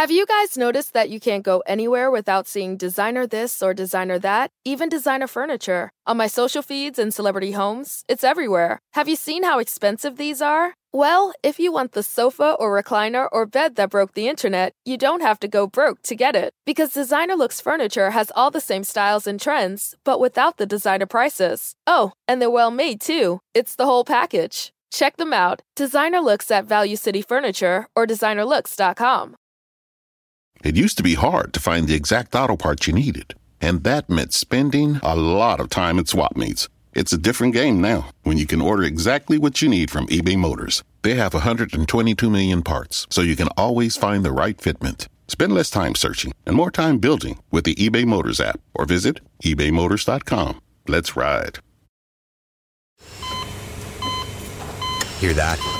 Have you guys noticed that you can't go anywhere without seeing designer this or designer that, even designer furniture? On my social feeds and celebrity homes, it's everywhere. Have you seen how expensive these are? Well, if you want the sofa or recliner or bed that broke the internet, you don't have to go broke to get it. Because Designer Looks Furniture has all the same styles and trends, but without the designer prices. Oh, and they're well made too. It's the whole package. Check them out. Designer Looks at Value City Furniture or designerlooks.com. It used to be hard to find the exact auto parts you needed, and that meant spending a lot of time at swap meets. It's a different game now when you can order exactly what you need from eBay Motors. They have 122 million parts, so you can always find the right fitment. Spend less time searching and more time building with the eBay Motors app or visit ebaymotors.com. Let's ride. Hear that?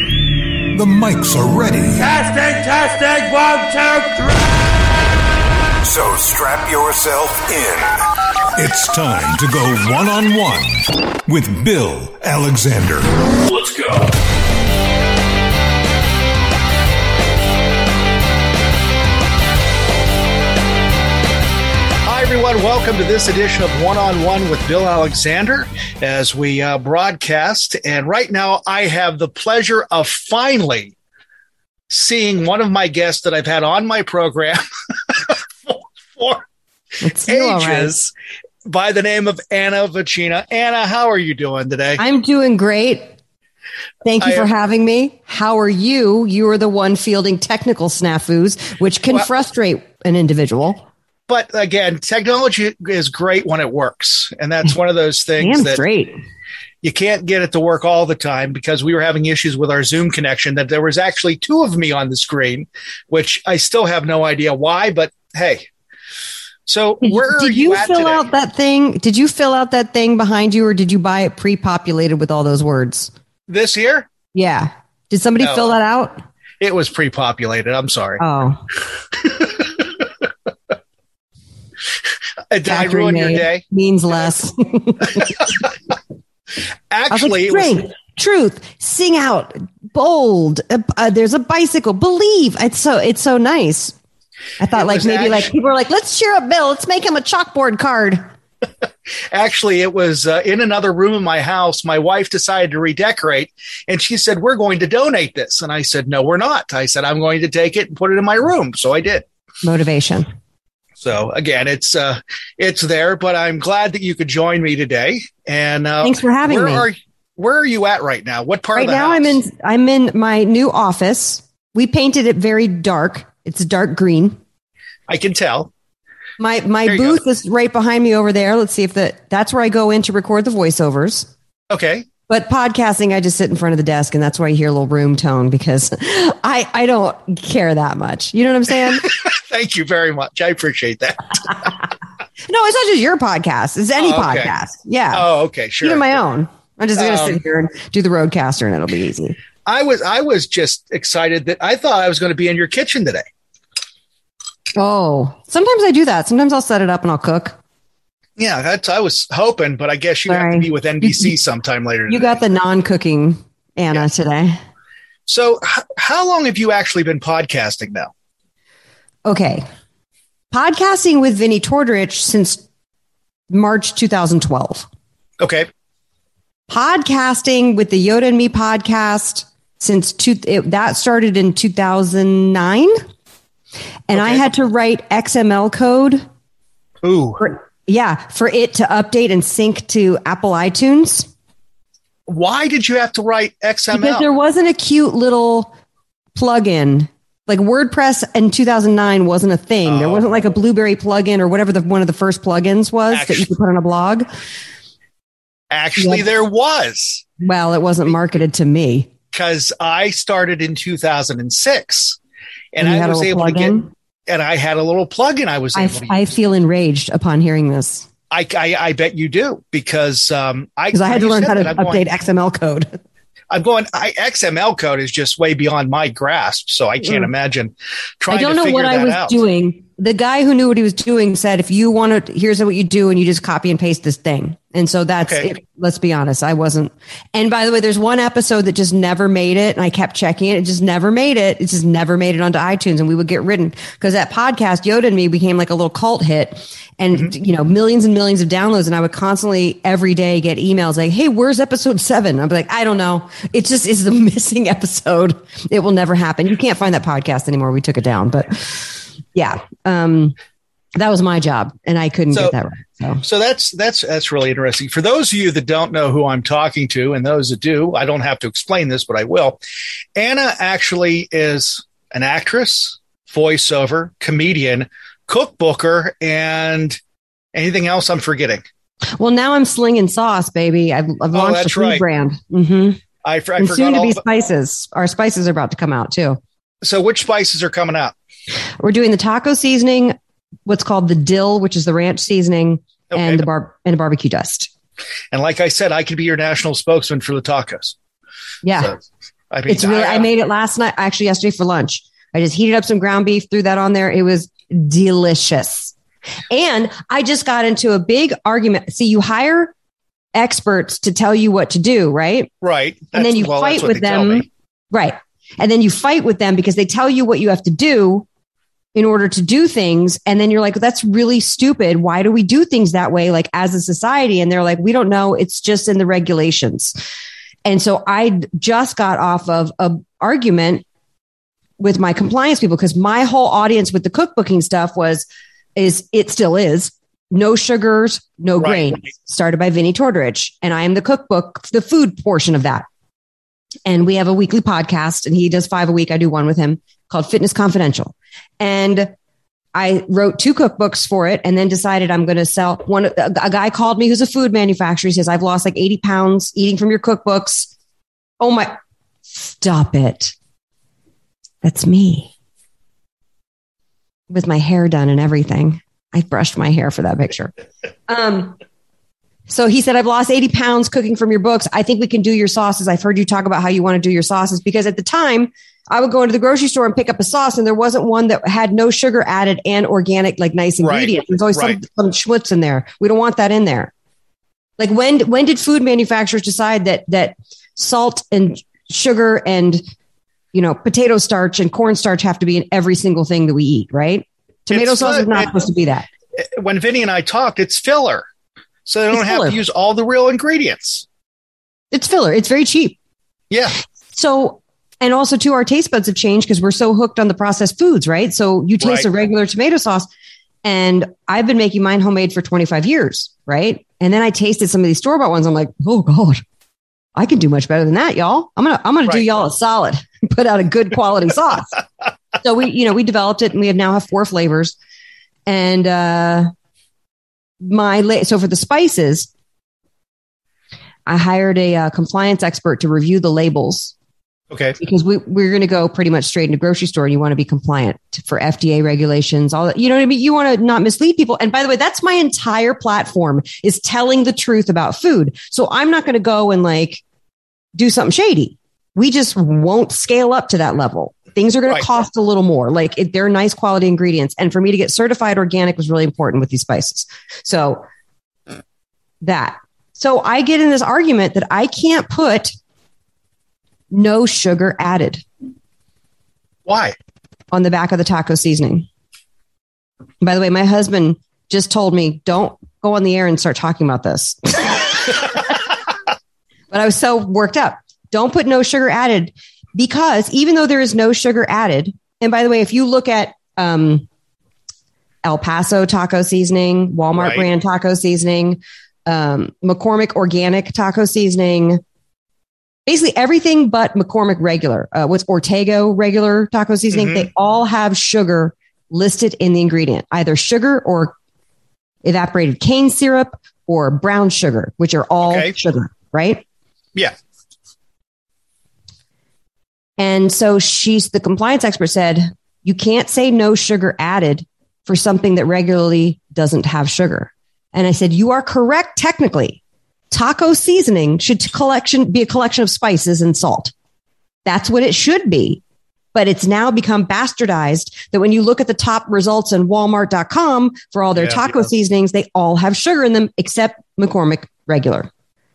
The mics are ready. Testing, testing, one, two, three. So strap yourself in. It's time to go one on one with Bill Alexander. Let's go. Everyone. Welcome to this edition of One on One with Bill Alexander as we uh, broadcast. And right now, I have the pleasure of finally seeing one of my guests that I've had on my program for, for ages by the name of Anna Vocino. Anna, how are you doing today? I'm doing great. Thank you I for having me. How are you? You are the one fielding technical snafus, which can Well- frustrate an individual. But again, technology is great when it works. And that's one of those things Damn that straight. you can't get it to work all the time because we were having issues with our Zoom connection that there was actually two of me on the screen, which I still have no idea why, but hey. So where are did you, you, fill today? out that thing? Did you fill out that thing behind you, or did you buy it pre-populated with all those words? this here? Yeah. Did somebody No. fill that out? It was pre-populated. I'm sorry. Oh, Did I factory ruin your day? means less. Actually, like, was, truth, sing out, bold. Uh, uh, there's a bicycle, believe. It's so it's so nice. I thought It like maybe like people are like, let's cheer up Bill. Let's make him a chalkboard card. actually it was uh, in another room in my house. My wife decided to redecorate, and she said, "We're going to donate this," and I said, "No, we're not." I said, "I'm going to take it and put it in my room," so I did. Motivation. So again, it's uh, it's there, but I'm glad that you could join me today. And uh, Thanks for having where me. Are, where are you at right now? What part Right of the now, house? I'm in I'm in my new office. We painted it very dark. It's dark green. I can tell. My my booth is right behind me over there. Let's see if the that's where I go in to record the voiceovers. Okay. But podcasting, I just sit in front of the desk, and that's why you hear a little room tone because I I don't care that much. You know what I'm saying? Thank you very much. I appreciate that. no, it's not just your podcast. It's any Oh, okay. podcast. Yeah, Oh, okay, sure. even my own. I'm just gonna Um, sit here and do the RODECaster, and it'll be easy. I was I was just excited that I thought I was going to be in your kitchen today. Oh, sometimes I do that. Sometimes I'll set it up and I'll cook. Yeah, that's I was hoping, but I guess you have to be with NBC sometime later. You today. got the non-cooking Anna today. so. H- how long have you actually been podcasting now? Okay. Podcasting with Vinnie Tortorich since March 2012. Okay. Podcasting with the Yoda and Me podcast since two, it, that started in 2009. And I had to write XML code Ooh, for, yeah, for it to update and sync to Apple iTunes. why did you have to write XML? Because there wasn't a cute little plugin. Like WordPress in 2009 wasn't a thing. There Oh. wasn't like a Blubrry plugin or whatever the one of the first plugins was that you could put on a blog. Actually, Yeah. there was Well, it wasn't marketed to me. because I started in 2006, and And I was able to get plugin? And I had a little plug-in. I was I, I feel enraged upon hearing this I, I I bet you do because um I because I had to learn how to update Going, XML code. I'm going. I, XML code is just way beyond my grasp, so I can't Mm. imagine trying. I don't to know what I was out. doing. The guy who knew what he was doing said, if you want to, here's what you do. And you just copy and paste this thing. And so that's Okay. it. Let's be honest. I wasn't. And by the way, there's one episode that just never made it. And I kept checking it. It just never made it. It just never made it onto iTunes. And we would get ridden because that podcast, Yoda and me became like a little cult hit and, Mm-hmm. you know, millions and millions of downloads. And I would constantly every day get emails like, Hey, where's episode seven? I'd be like, I don't know. It just is the missing episode. It will never happen. You can't find that podcast anymore. We took it down, but yeah. Um, that was my job and I couldn't So- get that right. So So that's that's that's really interesting. For those of you that don't know who I'm talking to, and those that do, I don't have to explain this, but I will. Anna actually is an actress, voiceover, comedian, cookbooker, and anything else I'm forgetting. well, now I'm slinging sauce, baby. I've, I've launched a Oh, that's food right. brand. Mm-hmm. I, I And forgot soon to be spices. Our spices are about to come out too. so which spices are coming out? We're doing the taco seasoning, what's called the dill, which is the ranch seasoning, Okay. and the bar and the barbecue dust. And like I said, I could be your national spokesman for the tacos. Yeah. So, I mean, it's really I, made it last night, actually yesterday for lunch. I just heated up some ground beef, threw that on there. It was delicious. And I just got into a big argument. See, you hire experts to tell you what to do, right? right, and then you well, fight with them. Right. And then you fight with them because they tell you what you have to do in order to do things. And then you're like, that's really stupid. Why do we do things that way? Like as a society. And they're like, we don't know. It's just in the regulations. And so I just got off of a argument with my compliance people because my whole audience with the cookbooking stuff was, is it still is no sugars, no Right. grains started by Vinnie Tortorich. And I am the cookbook, the food portion of that and we have a weekly podcast and he does five a week. I do one with him called Fitness Confidential. And I wrote two cookbooks for it and then decided I'm going to sell one. A, guy called me who's a food manufacturer. He says, I've lost like 80 pounds eating from your cookbooks. Oh my, stop it. That's me with my hair done and everything. I brushed my hair for that picture. Um, so he said, I've lost 80 pounds cooking from your books. I think we can do your sauces. I've heard you talk about how you want to do your sauces because at the time I would go into the grocery store and pick up a sauce and there wasn't one that had no sugar added and organic, like nice Right. ingredients. There's always Right. some, some schmutz in there. We don't want that in there. Like when, when did food manufacturers decide that, that salt and sugar and, you know, potato starch and cornstarch have to be in every single thing that we eat, right? Tomato It's sauce is not It- supposed to be that. Eh, eh, when Vinny and I talked, it's filler, so they don't It's have filler. to use all the real ingredients. It's filler. It's very cheap. Yeah, So, and also too, our taste buds have changed because we're so hooked on the processed foods, right? So you taste Right. a regular tomato sauce and I've been making mine homemade for 25 years, right? And then I tasted some of these store bought ones. I'm like, oh God, I can do much better than that, y'all. I'm to, I'm going to do y'all a solid, put out a good quality sauce. So we, you know, we developed it and we have now have four flavors and, uh, my, la- so for the spices, I hired a uh, compliance expert to review the labels okay, because we, we're going to go pretty much straight into grocery store and you want to be compliant for FDA regulations, all that. You know what I mean? You want to not mislead people. And by the way, that's my entire platform is telling the truth about food. So I'm not going to go and like do something shady. We just won't scale up to that level. Things are going Right. to cost a little more. Like it, they're nice quality ingredients. And for me to get certified organic was really important with these spices. So that. So I get in this argument that I can't put no sugar added why? on the back of the taco seasoning. By the way, my husband just told me, don't go on the air and start talking about this. but I was so worked up. Don't put no sugar added because even though there is no sugar added, and by the way, if you look at um, El Paso taco seasoning, Walmart Right. brand taco seasoning, um, McCormick organic taco seasoning, basically everything but McCormick regular. Uh, what's Ortega regular taco seasoning? Mhm. They all have sugar listed in the ingredient, either sugar or evaporated cane syrup or brown sugar, which are all Okay. sugar, right? Yeah. And so she's the compliance expert said, you can't say no sugar added for something that regularly doesn't have sugar. And I said, you are correct technically. Taco seasoning should collection be a collection of spices and salt. That's what it should be. But it's now become bastardized that when you look at the top results in walmart.com for all their Yeah, taco yeah. seasonings, they all have sugar in them except McCormick regular.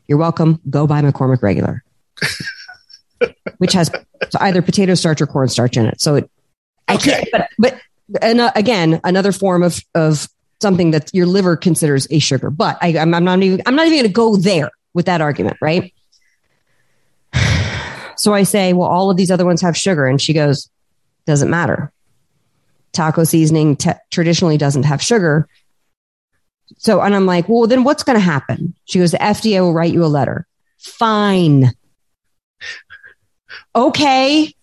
You're welcome. Go buy McCormick regular, which has either potato starch or cornstarch in it. So it, I can't, but, but and uh, again, another form of, of something that your liver considers a sugar, but I, I'm, I'm not even, I'm not even going to go there with that argument. Right. So I say, well, all of these other ones have sugar. And she goes, doesn't matter. Taco seasoning traditionally doesn't have sugar. So, and I'm like, well, then what's going to happen? She goes, the FDA will write you a letter. Fine. Okay.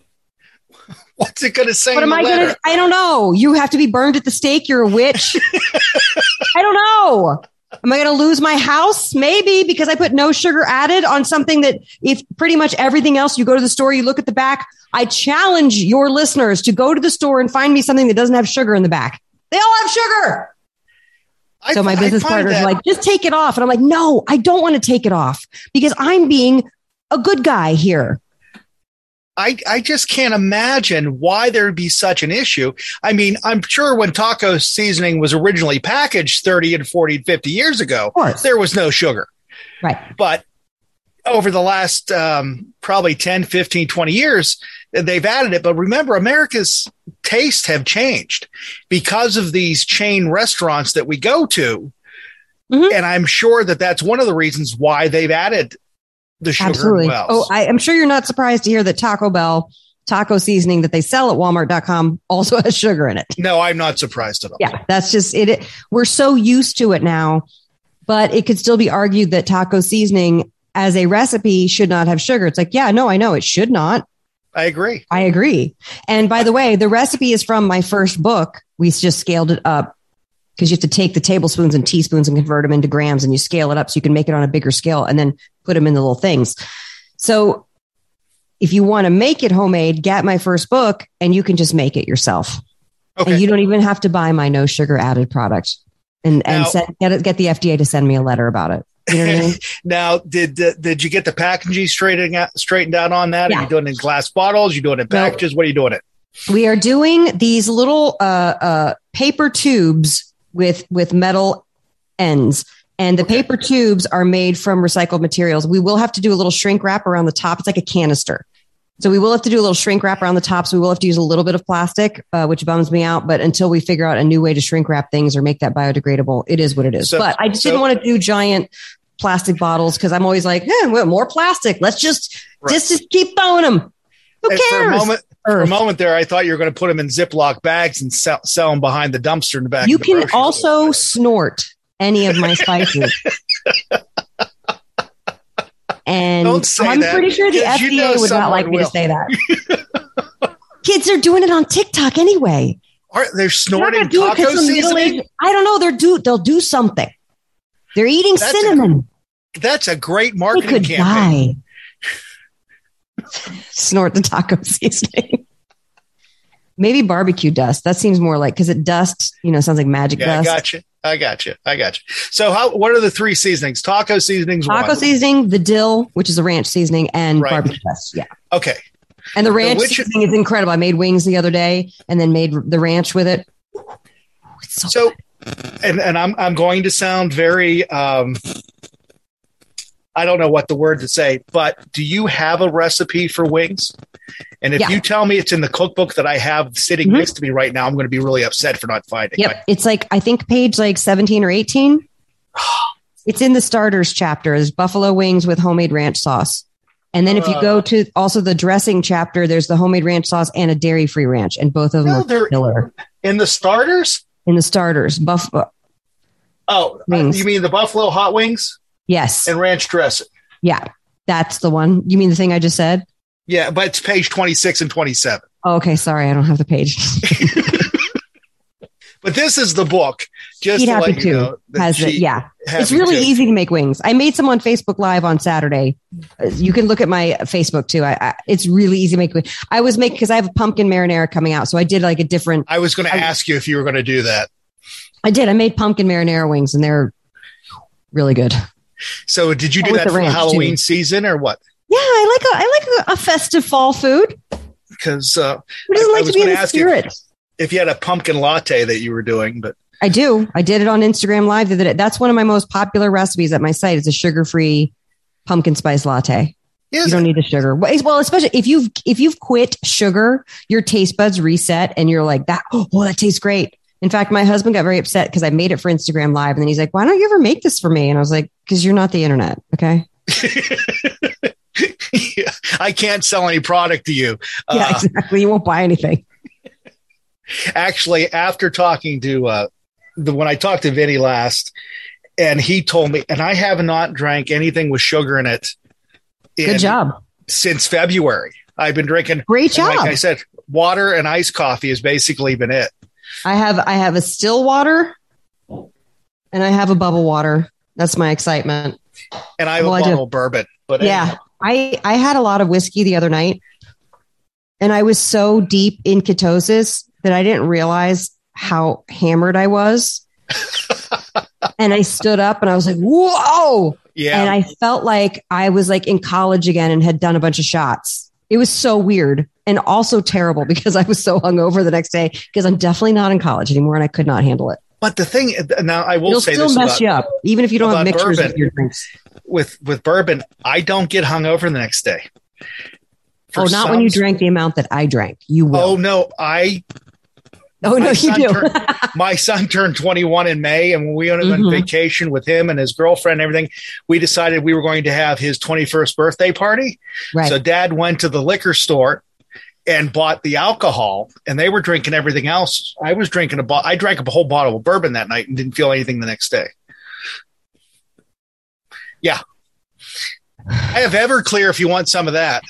What's it going to say? What am I going to? I don't know. You have to be burned at the stake. You're a witch. I don't know. Am I going to lose my house? Maybe because I put no sugar added on something that if pretty much everything else, you go to the store, you look at the back. I challenge your listeners to go to the store and find me something that doesn't have sugar in the back. They all have sugar. I- So my business partner's that- like, just take it off. And I'm like, no, I don't want to take it off because I'm being a good guy here. I, I just can't imagine why there'd be such an issue. I mean, I'm sure when taco seasoning was originally packaged 30 and 40 and 50 years ago, there was no sugar. Right. But over the last um, probably 10, 15, 20 years, they've added it. But remember, America's tastes have changed because of these chain restaurants that we go to. Mhm. And I'm sure that that's one of the reasons why they've added the sugar Absolutely. wells. Oh, I, I'm sure you're not surprised to hear that Taco Bell taco seasoning that they sell at walmart.com also has sugar in it. no, I'm not surprised at all. Yeah, that's just it. it. We're so used to it now, but it could still be argued that taco seasoning as a recipe should not have sugar. It's like, yeah, no, I know it should not. I agree. I agree. And by the way, the recipe is from my first book. We just scaled it up because you have to take the tablespoons and teaspoons and convert them into grams and you scale it up so you can make it on a bigger scale and then put them in the little things. So if you want to make it homemade, get my first book and you can just make it yourself. Okay. And you don't even have to buy my no sugar added product and, and send, get, it, get the FDA to send me a letter about it. You know what I mean? Now, did uh, did you get the packaging straightened out, straightened out on that? Are Yeah. you doing it in glass bottles? You doing it in No. packages? What are you doing it? we are doing these little uh, uh, paper tubes with with metal ends. And the paper tubes are made from recycled materials. We will have to do a little shrink wrap around the top. It's like a canister. So we will have to do a little shrink wrap around the top so we will have to use a little bit of plastic uh, which bums me out but until we figure out a new way to shrink wrap things or make that biodegradable it is what it is. So- but i just so- didn't want to do giant plastic bottles because i'm always like eh, well, more plastic. Let's just Right. just just keep throwing them who And cares for a moment, for a moment there, I thought you were going to put them in Ziploc bags and sell, sell them behind the dumpster in the back. you the can also store. snort any of my spices. and Don't say I'm that, pretty sure the because you FDA know would not like someone me to say that. Kids are doing it on TikTok anyway. Are they They're snorting not doing it 'cause taco seasoning? I don't know. They're do they'll do something. They're eating That's a- cinnamon. That's a great they marketing could campaign. die. Snort the taco seasoning. Maybe barbecue dust. That seems more like because it dust, you know, sounds like magic Yeah, I dust. got you. I got you. I got you. So, how? What are the three seasonings? Taco seasonings. Taco one. seasoning, the dill, which is a ranch seasoning, and Right. barbecue dust. Yeah. Okay. And the ranch which- seasoning is incredible. I made wings the other day and then made the ranch with it. It's so, So, and and I'm I'm going to sound very um, I don't know what the word to say, but do you have a recipe for wings? And if Yeah. you tell me it's in the cookbook that I have sitting Mhm. next to me right now, I'm going to be really upset for not finding. Yep. it. It's like, I think page like 17 or 18. It's in the starters chapter. There's buffalo wings with homemade ranch sauce. And then if you go to also the dressing chapter, there's the homemade ranch sauce and a dairy free ranch. And both of them No, are killer in the starters. in the starters. Buff, Oh, Wings. you mean the buffalo hot wings yes. and ranch dressing? Yeah. That's the one. You mean the thing I just said? Yeah, but it's page 26 and 27. Oh, okay. Sorry. I don't have the page. But this is the book. Just to let you know Has it. Yeah. It's really Too. easy to make wings. I made some on Facebook Live on Saturday. You can look at my Facebook too. I, I it's really easy to make. Wings. I was making because I have a pumpkin marinara coming out, so I did like a different. I was going to ask you if you were going to do that. I did. I made pumpkin marinara wings, and they're really good. So did you do that for ranch, Halloween too. season or what? Yeah, I like a I like a, a festive fall food. Because uh, Who doesn't I- I like was to be in the spirit? if you had a pumpkin latte that you were doing, but I do. I did it on Instagram Live. the other day. That's one of my most popular recipes at my site. It's a sugar free pumpkin spice latte. yes, You don't need the sugar. Well, well, especially if you've if you've quit sugar, your taste buds reset, and you're like that. Oh, that tastes great. In fact, my husband got very upset because I made it for Instagram Live, and then he's like, "Why don't you ever make this for me?" And I was like, "Because you're not the internet, okay?" I can't sell any product to you. yeah, Uh, exactly. You won't buy anything. actually, after talking to uh, the when I talked to Vinny last, and he told me, and I have not drank anything with sugar in it. Good job. Since February, I've been drinking. Great job. Like I said, water and iced coffee has basically been it. I have I have a still water, and I have a bubble water. That's my excitement. And I have Well, a bottle of bourbon. But Yeah. I I had a lot of whiskey the other night, and I was so deep in ketosis that I didn't realize how hammered I was. and I stood up and I was like, "Whoa!" yeah. And I felt like I was like in college again and had done a bunch of shots. It was so weird and also terrible because I was so hungover the next day because I'm definitely not in college anymore and I could not handle it. but the thing now, I will It'll say still this mess about, you up, even if you don't have mixtures bourbon. with your drinks. with with bourbon, I don't get hungover the next day. For oh, not when you drank the amount that I drank. You will. Oh no, I Oh, no, my you son do. turned- my son turned 21 in May, and when we went on Mhm. vacation with him and his girlfriend and everything, we decided we were going to have his 21st birthday party. right. So dad went to the liquor store and bought the alcohol, and they were drinking everything else. I was drinking a bottle. I drank a whole bottle of bourbon that night and didn't feel anything the next day. Yeah. I have Everclear if you want some of that.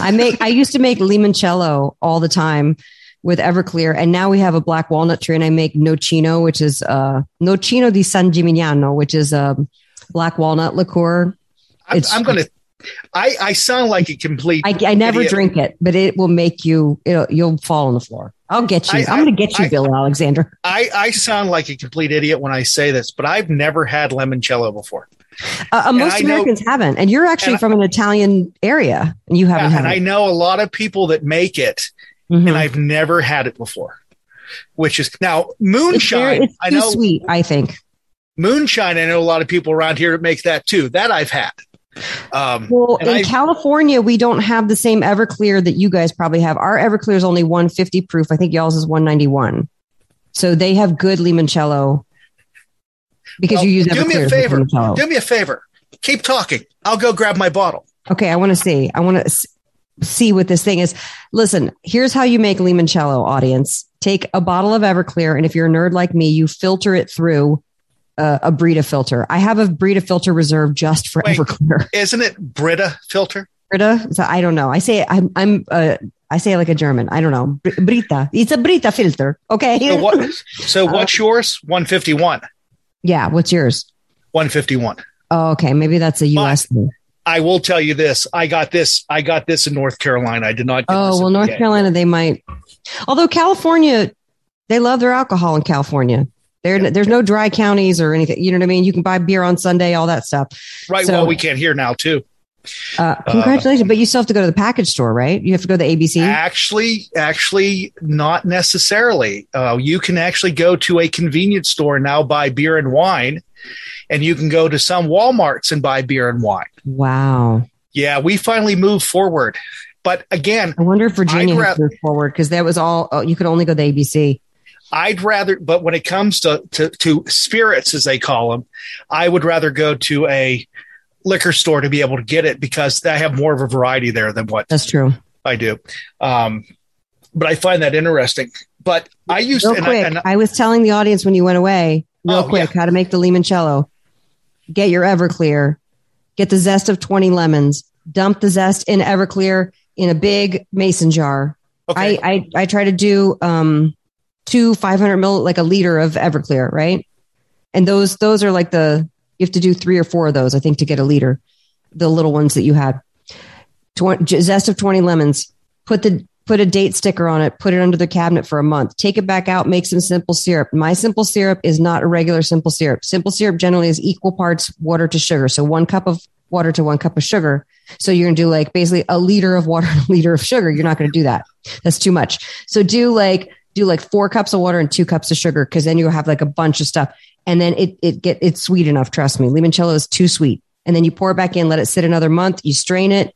I make I used to make limoncello all the time with Everclear, and now we have a black walnut tree, and I make nocino, which is uh nocino di San Gimignano, which is a black walnut liqueur. I'm, going to. I, I sound like a complete. I, I never idiot. drink it, but it will make you it'll, you'll fall on the floor. I'll get you. I- I, am going to get you, I- Bill Alexander. I, I sound like a complete idiot when I say this, but I've never had limoncello before. Uh, uh, most I know- Americans haven't, and you're actually and I- from an Italian area, and you haven't Yeah, and had I know a lot of people that make it, Mhm. and I've never had it before. Which is now It's, very, moonshine. it's I too know sweet. I think. moonshine. I know a lot of people around here that make that too. That I've had. Um, Well, in I- California, we don't have the same Everclear that you guys probably have. Our Everclear is only 150 proof. I think y'all's is 191. So they have good limoncello because well, you use do Everclear. me a favor. Do me a favor. Keep talking. I'll go grab my bottle. Okay, I want to see. I want to see what this thing is. Listen, here's how you make limoncello, audience. Take a bottle of Everclear, and if you're a nerd like me, you filter it through uh, a Brita filter. I have a Brita filter reserved just for Wait. Everclear. Isn't it Brita filter? Brita? So I don't know. I say I'm I'm uh, I say it like a German. I don't know. Brita. It's a Brita filter. Okay. So what? Uh, So what's yours? One fifty one. yeah. What's yours? One fifty one. Oh, okay. Maybe that's a U.S. thing. I will tell you this. I got this. I got this in North Carolina. I did not. Get Oh well, North. Carolina they might. Although California, they love their alcohol in California. There, there's no dry counties or anything. You know what I mean? You can buy beer on Sunday, all that stuff. Right. So- well, we can't hear now too. Uh, congratulations, but you still have to go to the package store, right? You have to go to the ABC. Actually, actually, not necessarily. Uh, you can actually go to a convenience store and now buy beer and wine, and you can go to some WalMarts and buy beer and wine. Wow. Yeah, we finally moved forward. But again, I wonder if Virginia ra- moved forward because that was all. Oh, you could only go to the ABC. I'd rather, but when it comes to, to, to spirits, as they call them, I would rather go to a liquor store to be able to get it because I have more of a variety there than what That's true. I do. Um, but I find that interesting. But I used Real to, quick, I, and I was telling the audience when you went away, real Oh, quick, how to make the limoncello. Get your Everclear, get the zest of 20 lemons, dump the zest in Everclear in a big mason jar. okay. I, I, I try to do um, two 500 mil, like a liter of Everclear, right? And those, those are like the, you have to do three or four of those, I think, to get a liter. the little ones that you had. 20, zest of 20 lemons. Put the put a date sticker on it, put it under the cabinet for a month, take it back out, make some simple syrup. My simple syrup is not a regular simple syrup. Simple syrup generally is equal parts water to sugar. So one cup of water to one cup of sugar. So you're going to do like basically a liter of water, a liter of sugar. You're not going to do that. That's too much. So do like, do like four cups of water and two cups of sugar. Cause then you'll have like a bunch of stuff. And then it, it get, it's sweet enough. Trust me. Limoncello is too sweet. And then you pour it back in, let it sit another month. You strain it,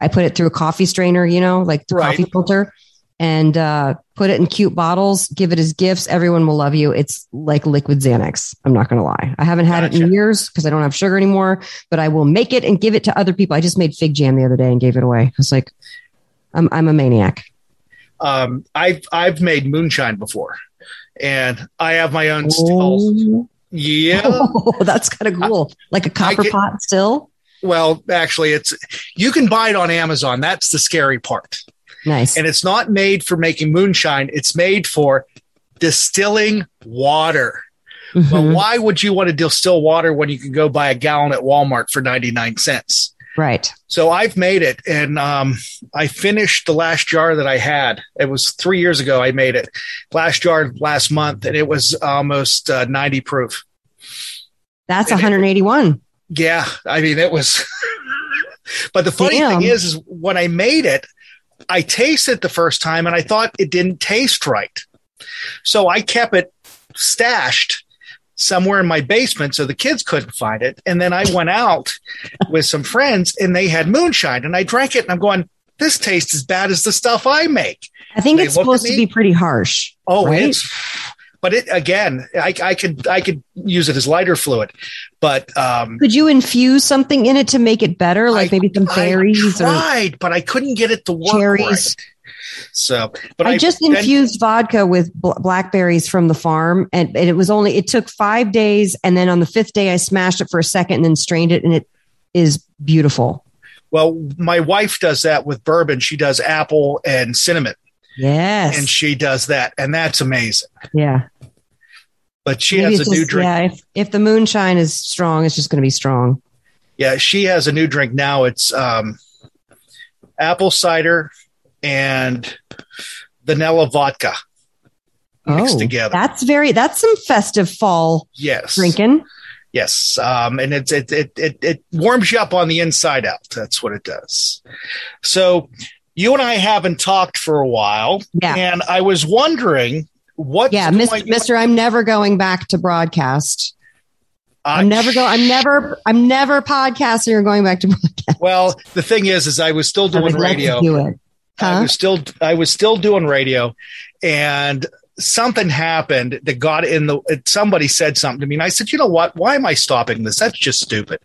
I put it through a coffee strainer, you know, like the right. coffee filter and uh, put it in cute bottles, give it as gifts. Everyone will love you. It's like liquid Xanax. I'm not going to lie. I haven't had gotcha. it in years because I don't have sugar anymore, but I will make it and give it to other people. I just made fig jam the other day and gave it away. I was like, I'm, I'm a maniac. Um, I've, I've made moonshine before and I have my own stills. Oh. Yeah. Oh, that's kind of cool. like a copper get, pot still. Well, actually, it's you can buy it on Amazon. That's the scary part. Nice. And it's not made for making moonshine. It's made for distilling water. Mm-hmm. Well, why would you want to distill water when you can go buy a gallon at Walmart for 99 cents? Right. So I've made it and um, I finished the last jar that I had. It was three years ago I made it. Last jar last month and it was almost uh, 90 proof. That's and 181. It, yeah, I mean it was. but the funny Damn. thing is, is when I made it, I tasted the first time and I thought it didn't taste right, so I kept it stashed somewhere in my basement so the kids couldn't find it. And then I went out with some friends and they had moonshine and I drank it and I'm going, this tastes as bad as the stuff I make. I think it's supposed to be pretty harsh. Oh, right? it's but it again, I, I could I could use it as lighter fluid, but um, could you infuse something in it to make it better, like I, maybe some berries? I tried, or but I couldn't get it to work. Cherries. Right. So, but I, I just then, infused vodka with bl- blackberries from the farm, and, and, it was only it took five days, and then on the fifth day, I smashed it for a second and then strained it, and it is beautiful. Well, my wife does that with bourbon. She does apple and cinnamon. Yes. And she does that. And that's amazing. Yeah. But she Maybe has a just, new drink. Yeah. If, if the moonshine is strong, it's just going to be strong. Yeah. She has a new drink now. It's um, apple cider and vanilla vodka mixed oh, together. That's very, that's some festive fall yes. drinking. Yes, um, and it, it it it it warms you up on the inside out. That's what it does. So you and I haven't talked for a while. Yeah. And I was wondering what. Yeah, Mr. Mister, I'm never going back to broadcast. I'm never going. I'm never. I'm never podcasting or going back to broadcast. Well, the thing is, is I was still doing radio. Do it. Huh? I was still. I was still doing radio, and something happened that got in the. Somebody said something to me, and I said, "You know what? Why am I stopping this? That's just stupid."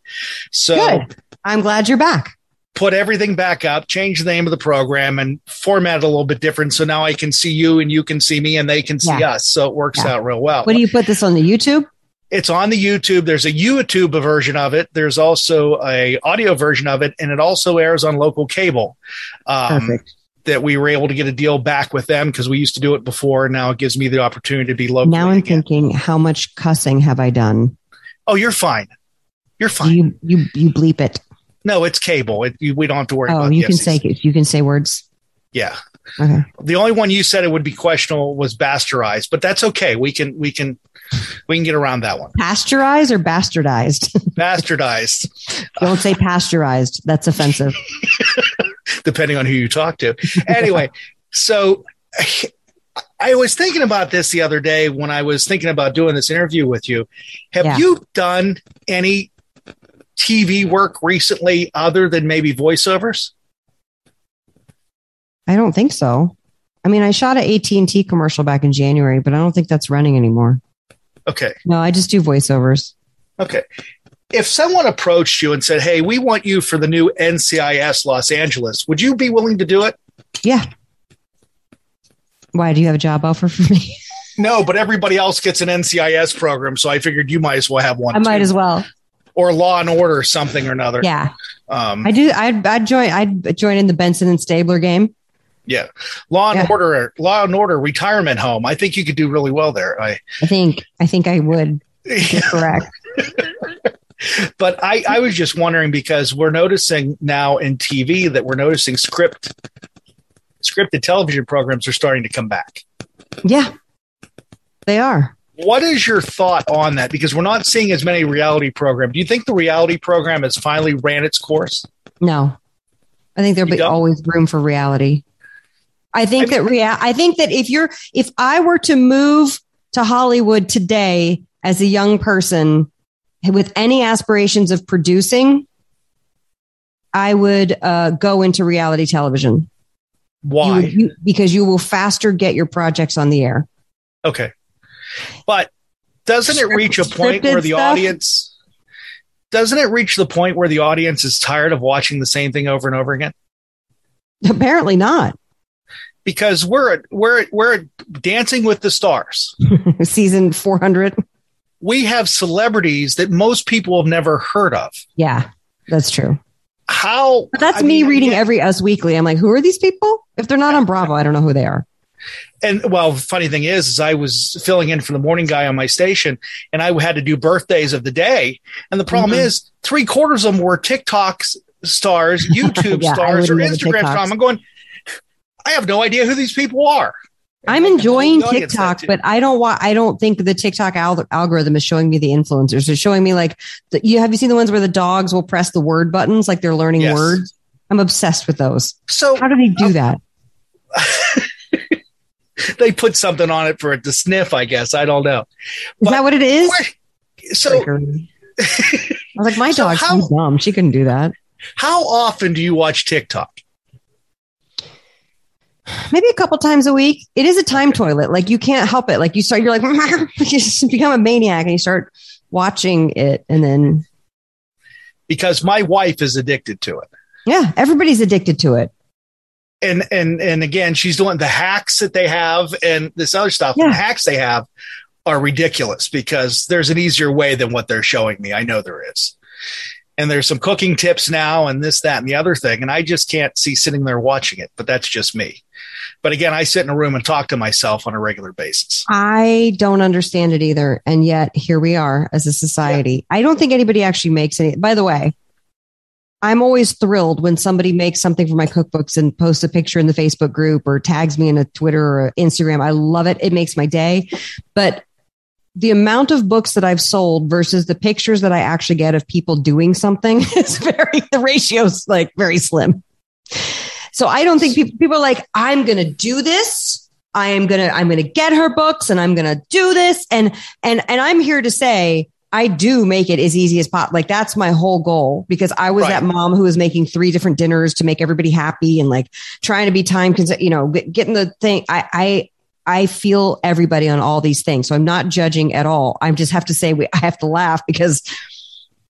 So Good. I'm glad you're back put everything back up, change the name of the program, and format it a little bit different. So now I can see you and you can see me and they can see yeah. us. So it works yeah. out real well. What do you put this on the YouTube? It's on the YouTube. There's a YouTube version of it. There's also a audio version of it, and it also airs on local cable. Um, Perfect. That we were able to get a deal back with them because we used to do it before. Now it gives me the opportunity to be local. Now I'm again. thinking, how much cussing have I done? Oh, you're fine. You're fine. You you you bleep it. No, it's cable. It, you, we don't have to worry. Oh, about you can say you can say words. Yeah. Okay. The only one you said it would be questionable was bastardized, but that's okay. We can we can we can get around that one. Pasteurized or bastardized? Bastardized. don't say pasteurized. That's offensive. Depending on who you talk to. Anyway, so I was thinking about this the other day when I was thinking about doing this interview with you. Have yeah. you done any TV work recently other than maybe voiceovers? I don't think so. I mean, I shot an AT&T commercial back in January, but I don't think that's running anymore. Okay. No, I just do voiceovers. Okay. If someone approached you and said, "Hey, we want you for the new NCIS Los Angeles," would you be willing to do it? Yeah. Why do you have a job offer for me? no, but everybody else gets an NCIS program, so I figured you might as well have one. I too. might as well or Law and Order something or another. Yeah. Um, I do. I'd, I'd join. I'd join in the Benson and Stabler game. Yeah, Law and yeah. Order, Law and Order retirement home. I think you could do really well there. I, I think. I think I would. correct. but I, I was just wondering because we're noticing now in TV that we're noticing script scripted television programs are starting to come back. Yeah, they are. What is your thought on that? Because we're not seeing as many reality programs. Do you think the reality program has finally ran its course? No, I think there'll You be don't? always room for reality. I think I mean- that rea- I think that if you're if I were to move to Hollywood today as a young person with any aspirations of producing, I would uh, go into reality television. Why? would- you- because you will faster get your projects on the air. Okay. But doesn't it reach a point Scripted where the stuff? audience doesn't it reach the point where the audience is tired of watching the same thing over and over again? Apparently not. Because we're we're we're dancing with the stars. Season 400. We have celebrities that most people have never heard of. Yeah, that's true. How But that's I me mean, reading again- every Us Weekly. I'm like, who are these people? If they're not on Bravo, I don't know who they are. and well, funny thing is, is I was filling in for the morning guy on my station, and I had to do birthdays of the day. And the problem Mhm. is, three quarters of them were TikTok stars, YouTube Yeah, stars, or wouldn't know the Instagram stars. I'm going. I have no idea who these people are. I'm And I told enjoying TikTok, but I don't want. I don't think the TikTok al- algorithm is showing me the influencers. It's showing me like the, you have you seen the ones where the dogs will press the word buttons like they're learning Yes. words. I'm obsessed with those. so How do they do that? they put something on it for it to sniff. I guess I don't know. Is that what it is? Where- So, I was like, my So dog's how- so dumb. She couldn't do that. how often do you watch TikTok? Maybe a couple times a week. It is a time toilet. Like you can't help it. Like you start, you're like, you just become a maniac and you start watching it. And then, Because my wife is addicted to it. yeah, everybody's addicted to it. and and and again, she's doing the hacks that they have and this other stuff. Yeah. The hacks they have are ridiculous because there's an easier way than what they're showing me. I know there is. And there's some cooking tips now and this, that, and the other thing. And I just can't see sitting there watching it, but that's just me. But again, I sit in a room and talk to myself on a regular basis. I don't understand it either. And yet here we are as a society. I don't think anybody actually makes any. By the way, I'm always thrilled when somebody makes something for my cookbooks and posts a picture in the Facebook group or tags me in a Twitter or Instagram. I love it. It makes my day. But the amount of books that I've sold versus the pictures that I actually get of people doing something is very, the ratio's like very slim. So I don't think people, people are like, I'm going to do this. I am going to, I'm going to get her books and I'm going to do this. And, and, and I'm here to say, I do make it as easy as possible. Like that's my whole goal because I was Right. that mom who was making three different dinners to make everybody happy and like trying to be time, cons- you know, getting the thing. I, I, I feel everybody on all these things. So I'm not judging at all. I just have to say we, I have to laugh because,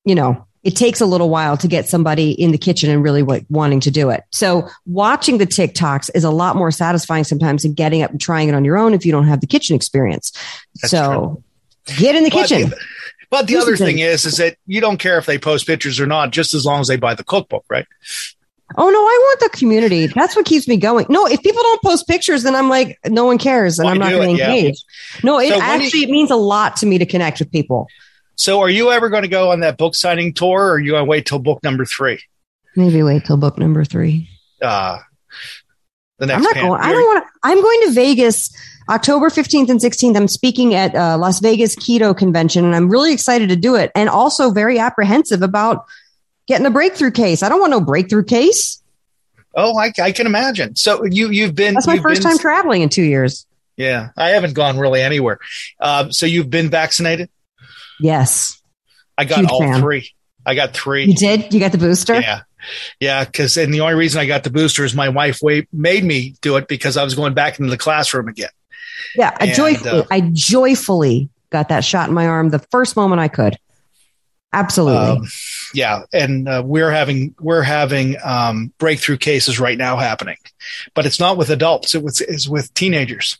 you know, it takes a little while to get somebody in the kitchen and really what, wanting to do it. So watching the TikToks is a lot more satisfying sometimes than getting up and trying it on your own if you don't have the kitchen experience. That's so get in the But kitchen. the, but the Here's other thing is, is that you don't care if they post pictures or not, just as long as they buy the cookbook, right? Oh no, I want the community. That's what keeps me going. No, if people don't post pictures, then I'm like, no one cares, and Why I'm not going to Yeah. engage. No, it So actually it means a lot to me to connect with people. So, are you ever going to go on that book signing tour, or are you going to wait till book number three? Maybe wait till book number three. Uh, the next I'm not going. I don't want to. I'm going to Vegas October 15th and 16th. I'm speaking at uh, Las Vegas Keto Convention, and I'm really excited to do it, and also very apprehensive about getting a breakthrough case. I don't want no breakthrough case. Oh, I, I can imagine. So you you've been That's my first been- time traveling in two years. Yeah, I haven't gone really anywhere. Um, so you've been vaccinated? Yes, I got Huge all fan. three. I got three. you did. You got the booster. Yeah. Yeah, because and the only reason I got the booster is my wife wa- made me do it because I was going back into the classroom again. Yeah, I And, joyfully, uh, I joyfully got that shot in my arm the first moment I could. Absolutely. Um, yeah, and uh, we're having we're having um, breakthrough cases right now happening, but it's not with adults. It was is with teenagers.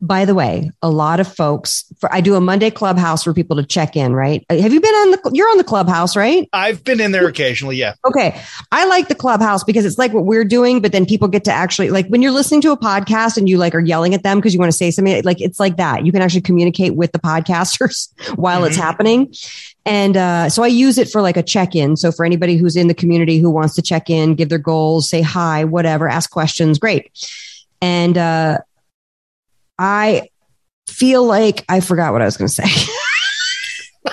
By the way, a lot of folks, for, I do a Monday clubhouse for people to check in, right? Uh, have you been on the, you're on the clubhouse, right? I've been in there occasionally. Yeah. Okay. I like the clubhouse because it's like what we're doing, but then people get to actually, like when you're listening to a podcast and you like are yelling at them because you want to say something, like it's like that. You can actually communicate with the podcasters while mm-hmm. it's happening. And uh, so I use it for like a check in. So for anybody who's in the community who wants to check in, give their goals, say hi, whatever, ask questions, great. And, uh, I feel like I forgot what I was going to say.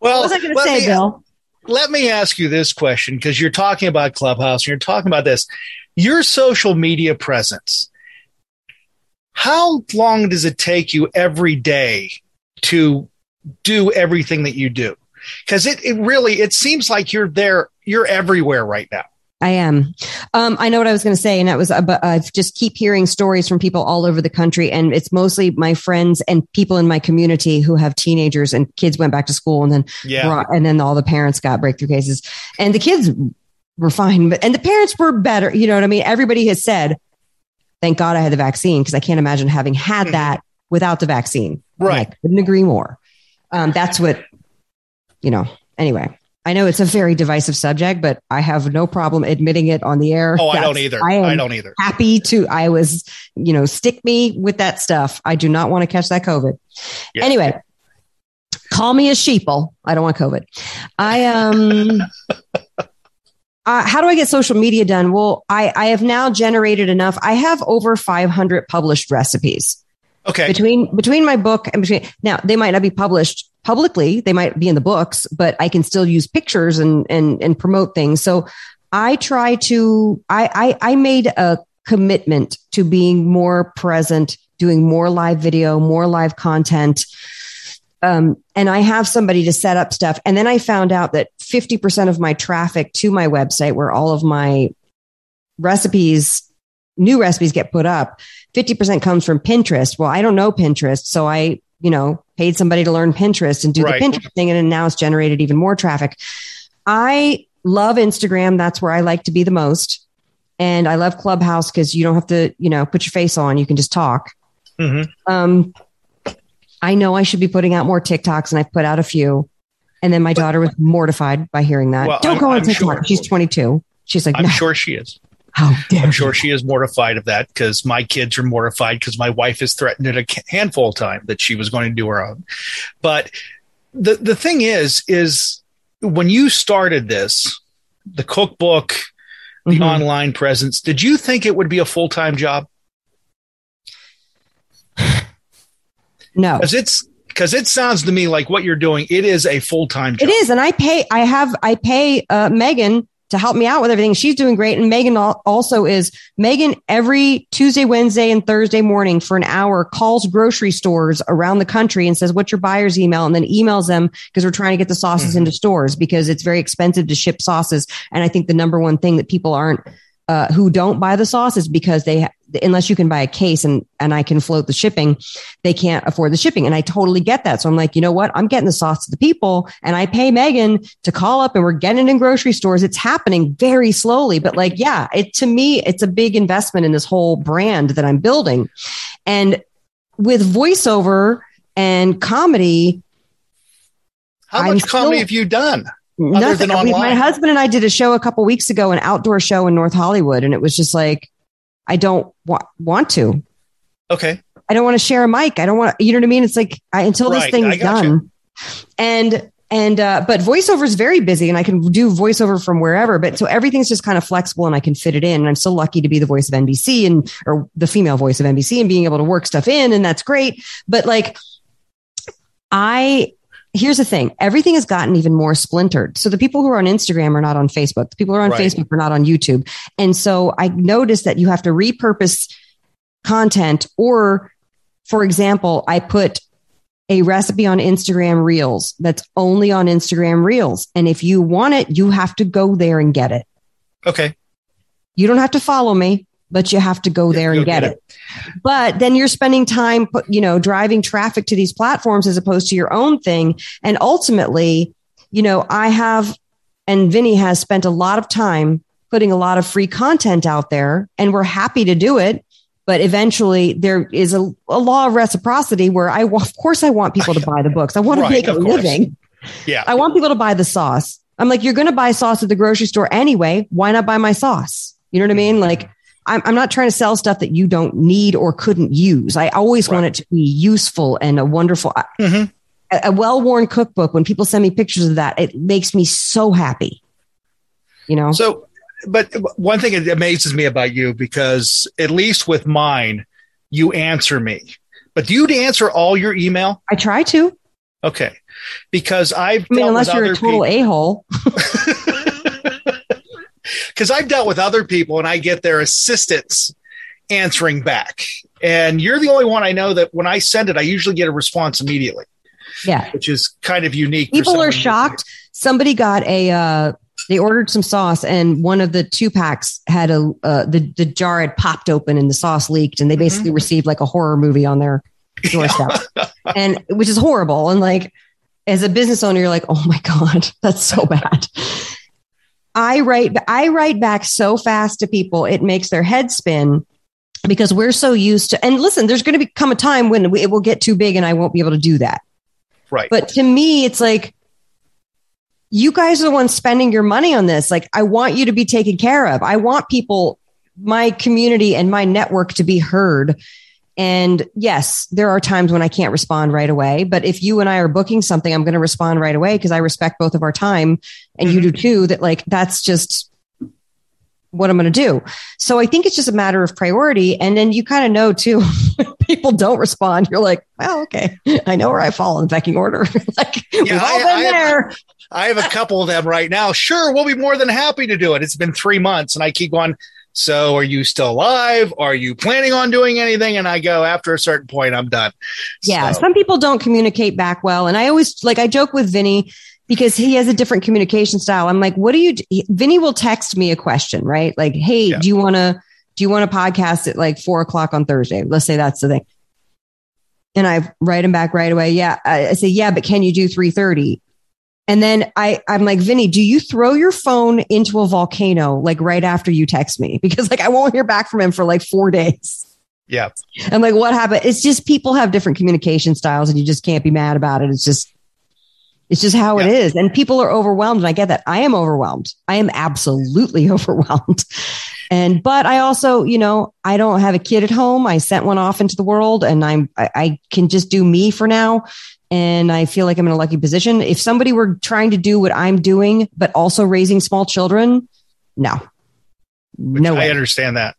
well, what was I going to say, me, Bill? Let me ask you this question because you're talking about Clubhouse and you're talking about this. Your social media presence. How long does it take you every day to do everything that you do? Because it, it really it seems like you're there, you're everywhere right now. I am. Um, I know what I was going to say, and that was, uh, but I just keep hearing stories from people all over the country, and it's mostly my friends and people in my community who have teenagers and kids went back to school, and then yeah, brought, and then all the parents got breakthrough cases, and the kids were fine, but and the parents were better. You know what I mean? Everybody has said, "Thank God I had the vaccine," because I can't imagine having had mm-hmm. that without the vaccine. Right? I couldn't agree more. Um, that's what you know. Anyway. I know it's a very divisive subject, but I have no problem admitting it on the air. Oh, I don't either. I, I, don't either. Happy to. I was, you know, stick me with that stuff. I do not want to catch that COVID. Yeah. Anyway, call me a sheeple. I don't want COVID. I um. Uh, how do I get social media done? Well, I, I have now generated enough. I have over 500 published recipes. Okay. Between between my book and between now, they might not be published publicly. They might be in the books, but I can still use pictures and and and promote things. So I try to I I, I made a commitment to being more present, doing more live video, more live content. Um, and I have somebody to set up stuff. And then I found out that 50% of my traffic to my website, where all of my recipes, new recipes get put up, 50% comes from Pinterest. Well, I don't know Pinterest. So I you know, paid somebody to learn Pinterest and do right. the Pinterest thing. And now it's generated even more traffic. I love Instagram. That's where I like to be the most. And I love Clubhouse because you don't have to, you know, put your face on. You can just talk. Mm-hmm. Um, I know I should be putting out more TikToks and I've put out a few. And then my daughter was mortified by hearing that. Well, don't I'm, go on I'm TikTok. Sure. She's 22. She's like, I'm no. sure she is. How dare I'm sure she is mortified of that because my kids are mortified because my wife has threatened it a handful of times that she was going to do her own. But the the thing is, is when you started this, the cookbook, the mm-hmm. online presence, did you think it would be a full time job? No, because it's because it sounds to me like what you're doing. It is a full time job. It is, and I pay. I have. I pay uh, Megan to help me out with everything. She's doing great. And Megan also is Megan every Tuesday, Wednesday, and Thursday morning for an hour calls grocery stores around the country and says, what's your buyer's email? And then emails them because we're trying to get the sauces mm-hmm. into stores because it's very expensive to ship sauces. And I think the number one thing that people aren't uh, who don't buy the sauce is because they unless you can buy a case and and I can float the shipping, they can't afford the shipping. And I totally get that. So I'm like, you know what? I'm getting the sauce to the people, and I pay Megan to call up, and we're getting it in grocery stores. It's happening very slowly, but like, yeah, it to me, it's a big investment in this whole brand that I'm building, and with voiceover and comedy. How much I'm comedy still, have you done? Nothing. my husband and I did a show a couple weeks ago, an outdoor show in North Hollywood, and it was just like, I don't wa- want to. Okay. I don't want to share a mic. I don't want you know what I mean? It's like I, until right. this thing is done. You. And and uh, but voiceover is very busy, and I can do voiceover from wherever. But so everything's just kind of flexible, and I can fit it in. And I'm so lucky to be the voice of NBC and or the female voice of NBC, and being able to work stuff in, and that's great. But like, I here's the thing. Everything has gotten even more splintered. So the people who are on instagram are not on facebook. The people who are on right. facebook are not on youtube. And so i noticed that you have to repurpose content or for example i put a recipe on instagram reels that's only on instagram reels. And if you want it you have to go there and get it. Okay. You don't have to follow me but you have to go there and get, get it. it. But then you're spending time, you know, driving traffic to these platforms as opposed to your own thing. And ultimately, you know, I have, and Vinnie has spent a lot of time putting a lot of free content out there and we're happy to do it. But eventually, there is a, a law of reciprocity where I, of course, I want people to buy the books. I want Right, to make a course. living. Yeah. I want people to buy the sauce. I'm like, you're going to buy sauce at the grocery store anyway. Why not buy my sauce? You know what I mm-hmm. mean? Like, I'm, I'm not trying to sell stuff that you don't need or couldn't use. I always want it to be useful and a wonderful, Mhm. a, a well worn cookbook. When people send me pictures of that, it makes me so happy. You know? So, but one thing that amazes me about you because at least with mine, you answer me. But do you answer all your email? I try to. Okay, because I've I mean, unless you're a total a hole. because I've dealt with other people and I get their assistants answering back. And you're the only one I know that when I send it, I usually get a response immediately, Yeah. which is kind of unique. People are shocked. Somebody got a, uh, they ordered some sauce and one of the two packs had a, uh, the, the jar had popped open and the sauce leaked and they basically received like a horror movie on their doorstep and which is horrible. And like, as a business owner, you're like, oh my God, that's so bad. I write, I write back so fast to people, it makes their head spin because we're so used to, and listen, there's going to become a time when it will get too big and I won't be able to do that. Right. But to me, it's like, you guys are the ones spending your money on this. Like, I want you to be taken care of. I want people, my community and my network to be heard. And yes, there are times when I can't respond right away. But if you and I are booking something, I'm going to respond right away because I respect both of our time and you do mm-hmm. too. That like, that's just what I'm going to do. So I think it's just a matter of priority. And then you kind of know too, people don't respond. You're like, well, okay, I know where I fall in the pecking order. like, we've all I- been I have- I have a couple of them right now. Sure, we'll be more than happy to do it. It's been three months and I keep going. So are you still alive? Are you planning on doing anything? And I go, after a certain point, I'm done. Yeah, So- some people don't communicate back well, and I always like I joke with Vinnie because he has a different communication style. I'm like, what do you? do? Vinnie will text me a question, right? Like, hey, Yeah. do you want to do you want to podcast at like four o'clock on Thursday? Let's say that's the thing. And I write him back right away. Yeah, I, I say yeah, but can you do three thirty? And then I, I'm like, Vinnie, do you throw your phone into a volcano like right after you text me? Because like I won't hear back from him for like four days. yeah. I'm like, what happened? It's just people have different communication styles and you just can't be mad about it. It's just, it's just how it Yeah. is. And people are overwhelmed. And I get that. I am overwhelmed. I am absolutely overwhelmed. And, but I also, you know, I don't have a kid at home. I sent one off into the world and I'm, I, I can just do me for now. And I feel like I'm in a lucky position. If somebody were trying to do what I'm doing, but also raising small children, no, Which no I understand that.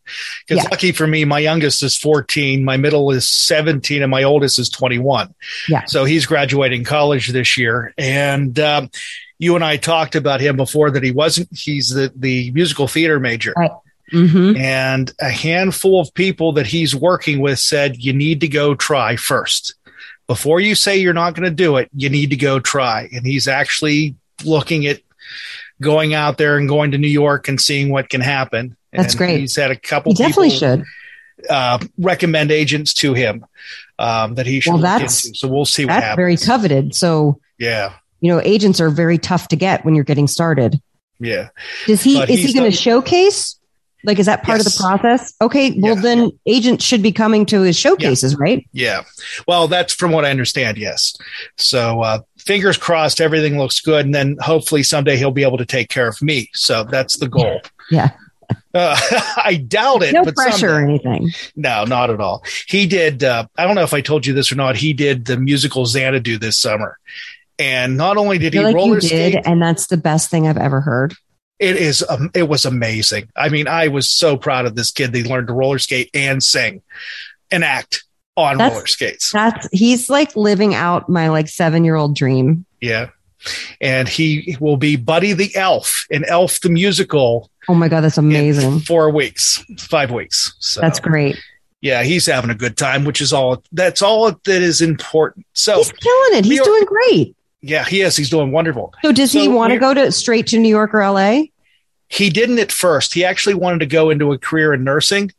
Because Yeah. lucky for me, my youngest is 14, my middle is 17, and my oldest is 21. Yeah. So he's graduating college this year. And um, you and I talked about him before that he wasn't, he's the, the musical theater major. Right. hmm And a handful of people that he's working with said, you need to go try first. Before you say you're not going to do it, you need to go try. And he's actually looking at going out there and going to New York and seeing what can happen. That's And great. He's had a couple You definitely people, should. uh, recommend agents to him um, that he should Well, that's- into. So we'll see what That's happens. very coveted. So, yeah. you know, agents are very tough to get when you're getting started. Yeah. Does he, But is he going to showcase? Like, is that part of the process? Okay. Well, Yeah. then agents should be coming to his showcases, right? Yeah. Well, that's from what I understand. Yes. So, uh, fingers crossed, everything looks good. And then hopefully someday he'll be able to take care of me. So that's the goal. Yeah. Uh, I doubt it. No but pressure or anything. No, not at all. He did. Uh, I don't know if I told you this or not. He did the musical Xanadu this summer. And not only did he like roller skate, did. And that's the best thing I've ever heard. It is um, it was amazing. I mean, I was so proud of this kid. They learned to roller skate and sing and act on That's- roller skates. That's, he's like living out my like seven year old dream. Yeah. And he will be Buddy the Elf in Elf the Musical Oh my God. That's in amazing. four weeks, five weeks. So That's great. yeah, he's having a good time, which is all that's all that is important. So He's killing it. He's doing great. yeah, he is. He's doing wonderful. So does he want to go to straight to New York or LA? He didn't at first. He actually wanted to go into a career in nursing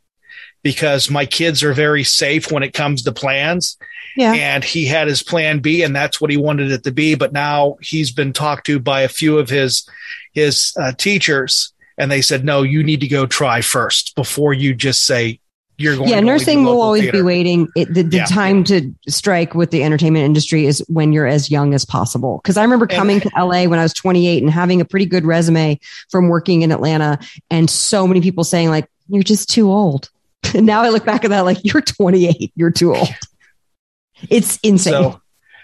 because my kids are very safe when it comes to plans. Yeah. and he had his plan B, and that's what he wanted it to be. But now he's been talked to by a few of his his uh, teachers, and they said, "No, you need to go try first before you just say you're going. Yeah, nursing will always theater. be waiting. It, the the Yeah. time to strike with the entertainment industry is when you're as young as possible. Because I remember And- coming to LA when I was 28 and having a pretty good resume from working in Atlanta, and so many people saying like, "You're just too old." And now I look back at that like, "You're 28. You're too old." It's insane. So,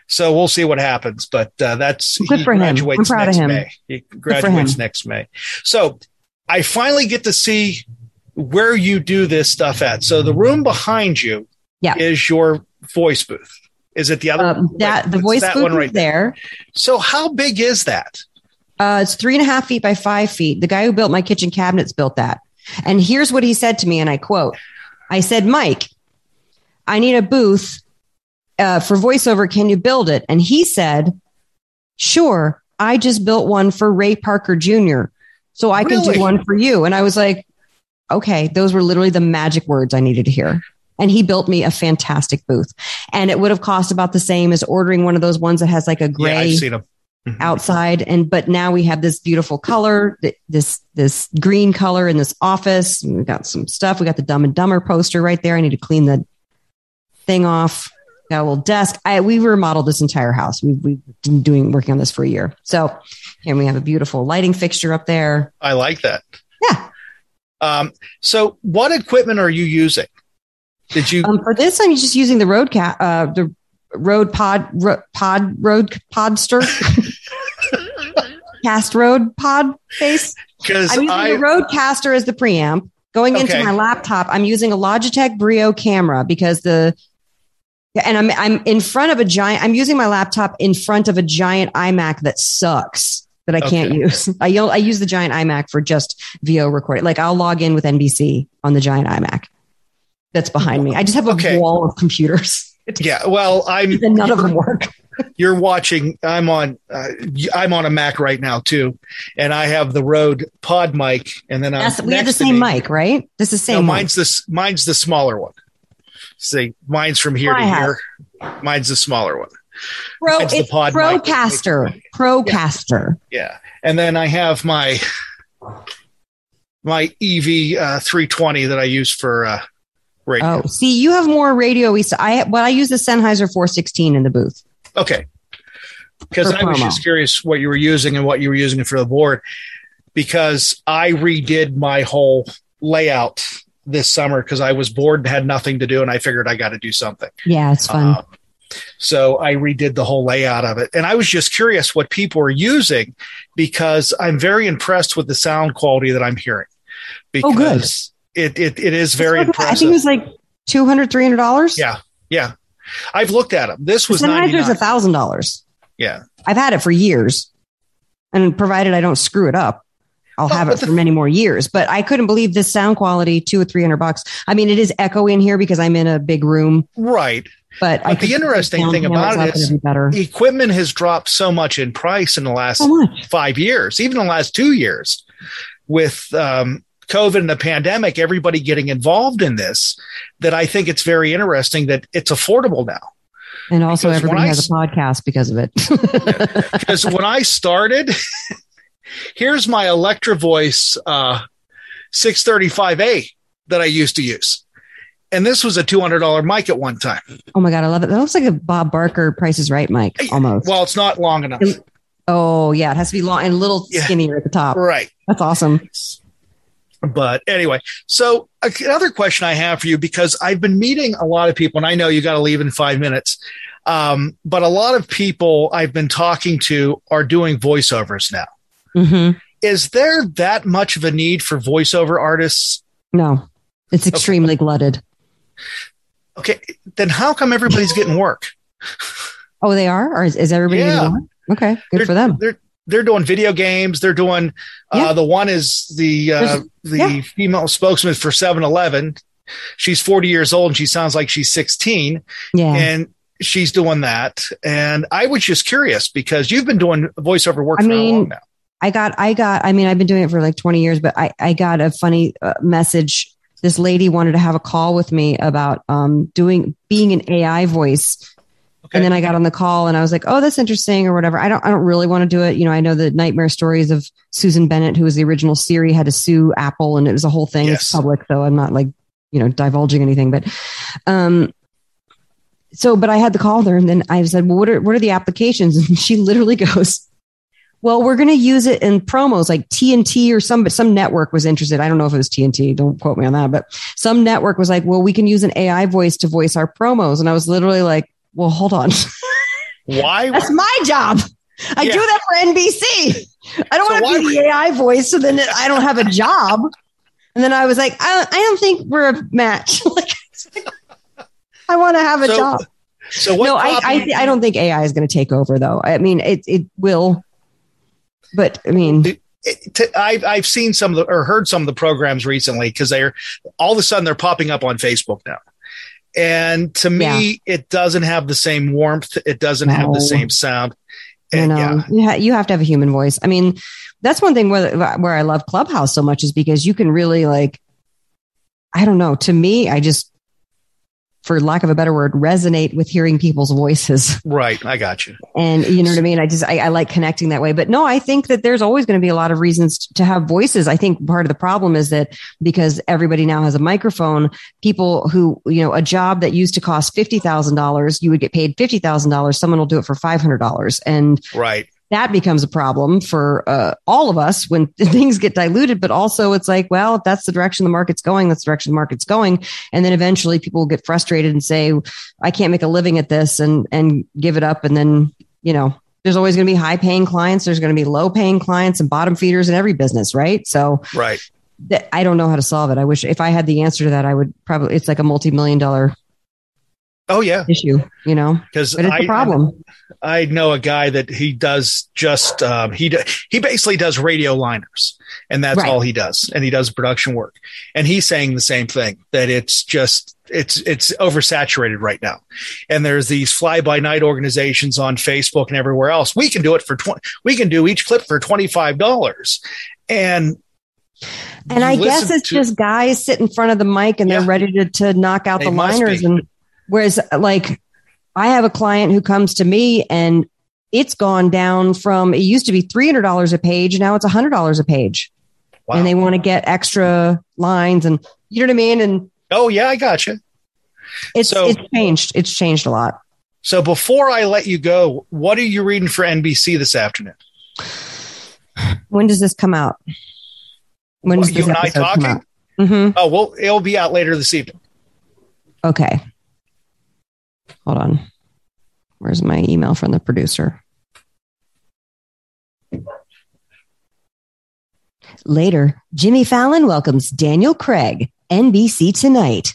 so we'll see what happens. But uh, that's Good he for him. graduates I'm proud of him. May. He graduates him. next May. So I finally get to see where you do this stuff at. So the room behind you Yeah. is your voice booth. Is it the other? Um, that wait, the voice that booth right there. So how big is that? Uh, it's three and a half feet by five feet. The guy who built my kitchen cabinets built that. And here's what he said to me, and I quote I said, Mike, I need a booth uh, for voiceover. Can you build it? And he said, Sure. I just built one for Ray Parker Jr. So I can do one for you. And I was like, Okay, those were literally the magic words I needed to hear. And he built me a fantastic booth. And it would have cost about the same as ordering one of those ones that has like a Yeah, gray I've seen them. Mm-hmm. outside. And but now we have this beautiful color this this green color in this office. We got some stuff. We got the dumb and dumber poster right there. I need to clean the thing off. Got a little desk. I we remodeled this entire house. We, we've been doing working on this for a year. So and we have a beautiful lighting fixture up there. I like that. yeah Um, so what equipment are you using? Did you? um, for this i'm just using the road cat uh the road pod ro- pod road podster cast road pod face Because I'm using I the RODECaster as the preamp. Going Okay. into my laptop, I'm using a Logitech Brio camera because the and I'm I'm in front of a giant. I'm using my laptop in front of a giant iMac that sucks that I can't Okay. use. I I use the giant iMac for just VO recording. Like I'll log in with NBC on the giant iMac that's behind me. I just have a Okay. wall of computers, yeah. Well, I'm and none of them work. you're watching i'm on uh, i'm on a mac right now too and i have the rode pod mic and then I'm we have the same mic, right? This is the no same. mine's this mine's the smaller one see mine's from here I to have. here mine's the smaller one Pro, mine's the it's pod. Procaster. Procaster. yeah and then i have my my ev uh, 320 that i use for uh radio Oh, see, you have more radio. I well, I use the Sennheiser 416 in the booth. Okay. Because I was just curious what you were using and what you were using for the board because I redid my whole layout this summer because I was bored and had nothing to do and I figured I got to do something. Yeah, it's fun. Um, so I redid the whole layout of it. And I was just curious what people are using because I'm very impressed with the sound quality that I'm hearing. Oh, good. Because it, it, it is very impressive. I think it was like 200 300 dollars. yeah. Yeah. I've looked at them. This was Sennheiser's 99. a thousand dollars. Yeah. I've had it for years, and provided I don't screw it up, I'll Well, have it the- for many more years. But I couldn't believe this sound quality, two or three hundred bucks. I mean, it is echoey in here because I'm in a big room, Right. But, I But the interesting thing about it is up, is be equipment has dropped so much in price in the last So five years, even the last two years, with um, COVID and the pandemic. Everybody getting involved in this, that I think it's very interesting that it's affordable now. And also, because everybody I has a podcast because of it. Because when I started, here's my Electro-Voice uh, 635A that I used to use. And this was a $200 mic at one time. oh my god, I love it. That looks like a Bob Barker Price is Right mic almost. Well, it's not long enough. oh yeah, it has to be long and a little Yeah. skinnier at the top. Right. That's awesome. But anyway, so another question I have for you because I've been meeting a lot of people, and I know you got to leave in five minutes. Um, but a lot of people I've been talking to are doing voiceovers now. hmm Is there that much of a need for voiceover artists? No, it's extremely glutted. Okay, then how come everybody's getting work? Oh, they are, or is, is everybody? Yeah. getting one? Okay, good They're- for them. They're they're doing video games. They're doing uh, Yeah. the one is the uh, the yeah. female spokesman for 7-Eleven. She's 40 years old and she sounds like she's 16. Yeah. and she's doing that. And I was just curious because you've been doing voiceover work I for how mean, long now? I got, I got, I mean, I've been doing it for like 20 years, but I, I got a funny uh, message. This lady wanted to have a call with me about um, doing, being an AI voice. And then I got on the call and I was like, oh, that's interesting or whatever. I don't, I don't really want to do it. You know, I know the nightmare stories of Susan Bennett, who was the original Siri, had to sue Apple and it was a whole thing. It's public, so I'm not like you know, divulging anything, but, um, so, but I had to call her and then I said, well, what are, what are the applications? And she literally goes, well, we're going to use it in promos like TNT or some, some network was interested. I don't know if it was TNT. Don't quote me on that, but some network was like, well, we can use an AI voice to voice our promos. And I was literally like, well, hold on. Why? That's my job. I Yeah. do that for NBC. I don't So want to be the AI voice. So then I don't have a job. And then I was like, I, I don't think we're a match. like, I want to have a So job. So what? No, I, I, I don't think AI is going to take over though. I mean, it, it will, but I mean, it- to- I've I've seen some of the or heard some of the programs recently because they're all of a sudden they're popping up on Facebook now, and to me it doesn't have the same warmth. It doesn't have the same sound. you And know, yeah, you, ha- you have to have a human voice. I mean, that's one thing where, where I love Clubhouse so much is because you can really like, I don't know. To me, I just, for lack of a better word, resonate with hearing people's voices. right. I got you. And you know what I mean? I just, I, I like connecting that way. But no, I think that there's always going to be a lot of reasons to have voices. I think part of the problem is that because everybody now has a microphone, people who, you know, a job that used to cost $50,000, you would get paid $50,000. Someone will do it for $500. And Right. That becomes a problem for uh, all of us when things get diluted. But also, it's like, well, if that's the direction the market's going, that's the direction the market's going. And then eventually, people will get frustrated and say, "I can't make a living at this," and and give it up. And then, you know, there's always going to be high paying clients. There's going to be low paying clients and bottom feeders in every business, right? So Right. I don't know how to solve it. I wish if I had the answer to that, I would probably. It's like a multi million dollar Oh yeah. issue, you know. Because it's a problem. I know a guy that he does just um, he do- he basically does radio liners, and that's Right. all he does, and he does production work. And he's saying the same thing that it's just it's it's oversaturated right now. And there's these fly by night organizations on Facebook and everywhere else. We can do it for twenty. We can do each clip for twenty five dollars, and And I guess it's to- just guys sit in front of the mic and they're ready to, to knock out the liners. And whereas, like, I have a client who comes to me and it's gone down from it used to be three hundred dollars a page, now it's hundred dollars a page, wow. and they want to get extra lines and you know what I mean. And oh yeah, I got you. it's So- it's changed. It's changed a lot. So before I let you go, what are you reading for NBC this afternoon? When does this come out? When What, does you this and I talking? Mm-hmm. Oh well, it'll be out later this evening. Okay. Hold on. Where's my email from the producer? Later, Jimmy Fallon welcomes Daniel Craig, NBC Tonight.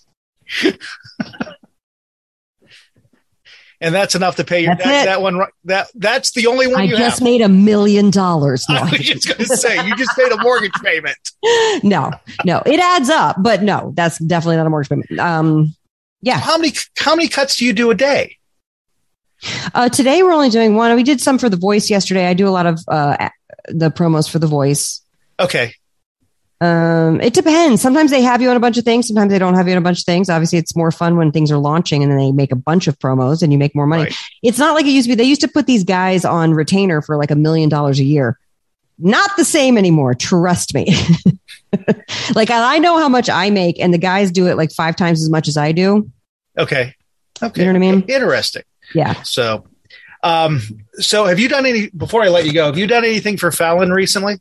and that's enough to pay your that, that one. That that's the only one I you just have. made a million dollars. No, I was just going to say you just made a mortgage payment. no, no, it adds up, but no, that's definitely not a mortgage payment. Um, yeah, How many how many cuts do you do a day? Uh, today we're only doing one. We did some for the voice yesterday. I do a lot of uh, the promos for the voice. Okay, Um, it depends. Sometimes they have you on a bunch of things. Sometimes they don't have you on a bunch of things. Obviously, it's more fun when things are launching and then they make a bunch of promos and you make more money. Right. It's not like it used to be. They used to put these guys on retainer for like a million dollars a year. Not the same anymore. Trust me. like I know how much I make, and the guys do it like five times as much as I do. okay, okay. You know what I mean? Interesting. Yeah. So, um, so have you done any before I let you go? Have you done anything for Fallon recently?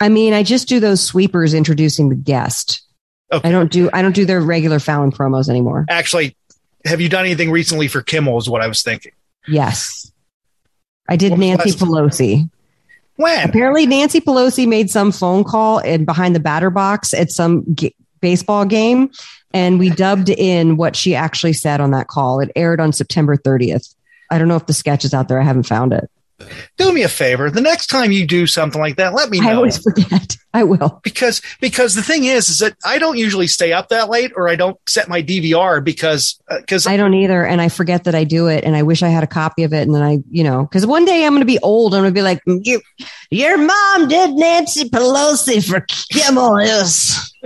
I mean, I just do those sweepers introducing the guest. Okay. I don't do I don't do their regular Fallon promos anymore. Actually, have you done anything recently for Kimmel? Is what I was thinking. Yes. I did Nancy Pelosi. When? Apparently Nancy Pelosi made some phone call and behind the batter box at some g- baseball game and we dubbed in what she actually said on that call. It aired on September 30th. I don't know if the sketch is out there. I haven't found it. Do me a favor. The next time you do something like that, let me know. I always forget. I will. because because the thing is is that I don't usually stay up that late or I don't set my DVR because uh, because I don't either. And I forget that I do it. And I wish I had a copy of it. And then I, you know, because one day I'm going to be old. And I'm going to be like, mm, you, your mom did Nancy Pelosi for Kimmel. Yes.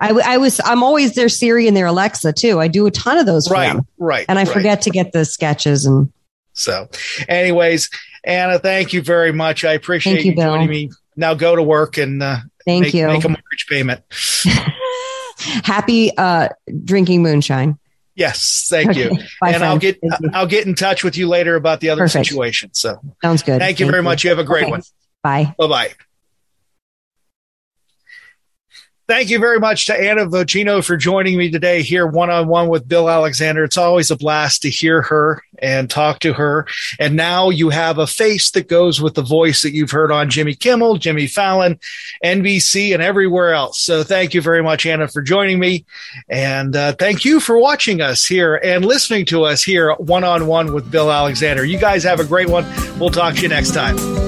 I, I was, I'm always their Siri and their Alexa too. I do a ton of those for right them. right And I right. forget to get the sketches and So, anyways, Anna, thank you very much. I appreciate Thank you, you joining me. Now go to work and uh, thank make, you. make a mortgage payment. Happy uh, drinking moonshine. Yes, thank Okay. you. Bye, and I'll get Thank you. I'll get in touch with you later about the other Perfect. situation. So Sounds good. thank you very much. You have a great Okay. one. Bye. Bye bye. Thank you very much to Anna Vocino for joining me today here one on one with Bill Alexander. It's always a blast to hear her and talk to her. And now you have a face that goes with the voice that you've heard on Jimmy Kimmel, Jimmy Fallon, NBC, and everywhere else. So thank you very much, Anna, for joining me. And uh, thank you for watching us here and listening to us here one on one with Bill Alexander. You guys have a great one. We'll talk to you next time.